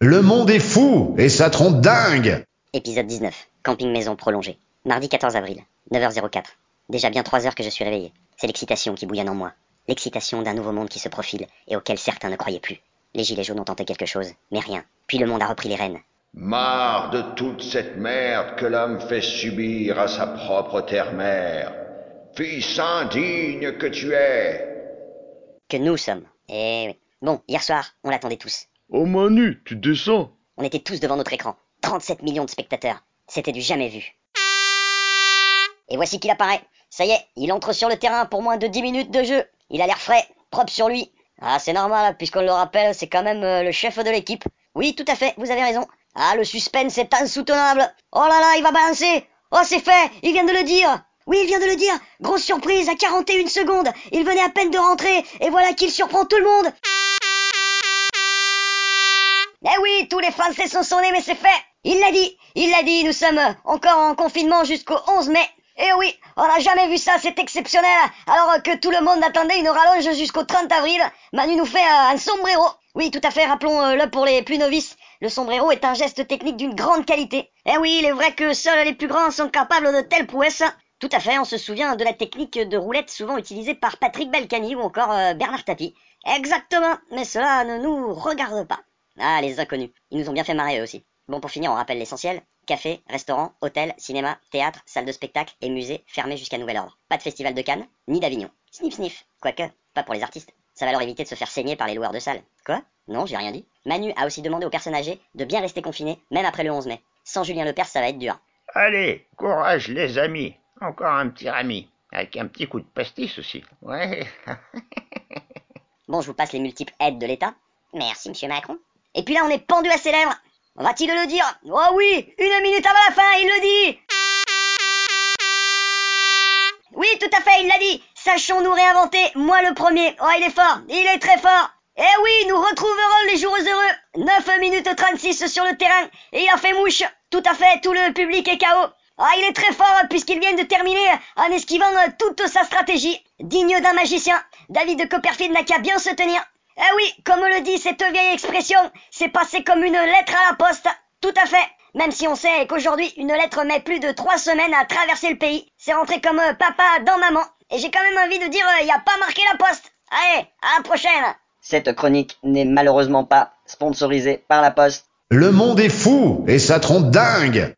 Le monde est fou et ça trompe dingue Épisode 19. Camping maison prolongé. Mardi 14 avril, 9h04. Déjà bien 3 heures que je suis réveillé. C'est l'excitation qui bouillonne en moi. L'excitation d'un nouveau monde qui se profile et auquel certains ne croyaient plus. Les gilets jaunes ont tenté quelque chose, mais rien. Puis le monde a repris les rênes. Marre de toute cette merde que l'homme fait subir à sa propre terre-mère. Fils indigne que tu es. Que nous sommes. Eh oui. Bon, hier soir, on l'attendait tous. Oh Manu, tu descends On était tous devant notre écran. 37 millions de spectateurs. C'était du jamais vu. Et voici qu'il apparaît. Ça y est, il entre sur le terrain pour moins de 10 minutes de jeu. Il a l'air frais, propre sur lui. Ah, c'est normal, puisqu'on le rappelle, c'est quand même euh, le chef de l'équipe. Oui, tout à fait, vous avez raison. Ah, le suspense est insoutenable. Oh là là, il va balancer. Oh, c'est fait, il vient de le dire. Oui, il vient de le dire. Grosse surprise, à 41 secondes. Il venait à peine de rentrer, et voilà qu'il surprend tout le monde. Tous les Français sont sonnés, mais c'est fait. Il l'a dit, il l'a dit, nous sommes encore en confinement jusqu'au 11 mai. Eh oui, on n'a jamais vu ça, c'est exceptionnel. Alors que tout le monde attendait une rallonge jusqu'au 30 avril, Manu nous fait un sombrero. Oui, tout à fait, rappelons-le pour les plus novices. Le sombrero est un geste technique d'une grande qualité. Eh oui, il est vrai que seuls les plus grands sont capables de telles prouesses. Tout à fait, on se souvient de la technique de roulette souvent utilisée par Patrick Balkany ou encore euh, Bernard Tapie. Exactement, mais cela ne nous regarde pas. Ah, les inconnus. Ils nous ont bien fait marrer eux aussi. Bon, pour finir, on rappelle l'essentiel. Café, restaurant, hôtel, cinéma, théâtre, salle de spectacle et musée fermés jusqu'à nouvel ordre. Pas de festival de Cannes, ni d'Avignon. Sniff sniff. Quoique, pas pour les artistes. Ça va leur éviter de se faire saigner par les loueurs de salle. Quoi? Non, j'ai rien dit. Manu a aussi demandé aux personnes âgées de bien rester confinées, même après le 11 mai. Sans Julien Lepers, ça va être dur. Allez, courage les amis. Encore un petit rami. Avec un petit coup de pastis aussi. Ouais. Bon, je vous passe les multiples aides de l'État. Merci, monsieur Macron. Et puis là, on est pendu à ses lèvres. Va-t-il le dire? Oh oui, une minute avant la fin, il le dit Oui, tout à fait, il l'a dit. Sachons nous réinventer, moi le premier. Oh, il est fort, il est très fort. Eh oui, nous retrouverons les jours heureux. 9 minutes 36 sur le terrain. Et il a fait mouche. Tout à fait, tout le public est KO. Ah, il est très fort puisqu'il vient de terminer en esquivant toute sa stratégie. Digne d'un magicien, David Copperfield n'a qu'à bien se tenir. Eh oui, comme le dit cette vieille expression, c'est passé comme une lettre à la poste. Tout à fait. Même si on sait qu'aujourd'hui, une lettre met plus de trois semaines à traverser le pays. C'est rentré comme euh, papa dans maman. Et j'ai quand même envie de dire, il n'y a pas marqué la poste. Allez, à la prochaine. Cette chronique n'est malheureusement pas sponsorisée par la Poste. Le monde est fou et ça trompe dingue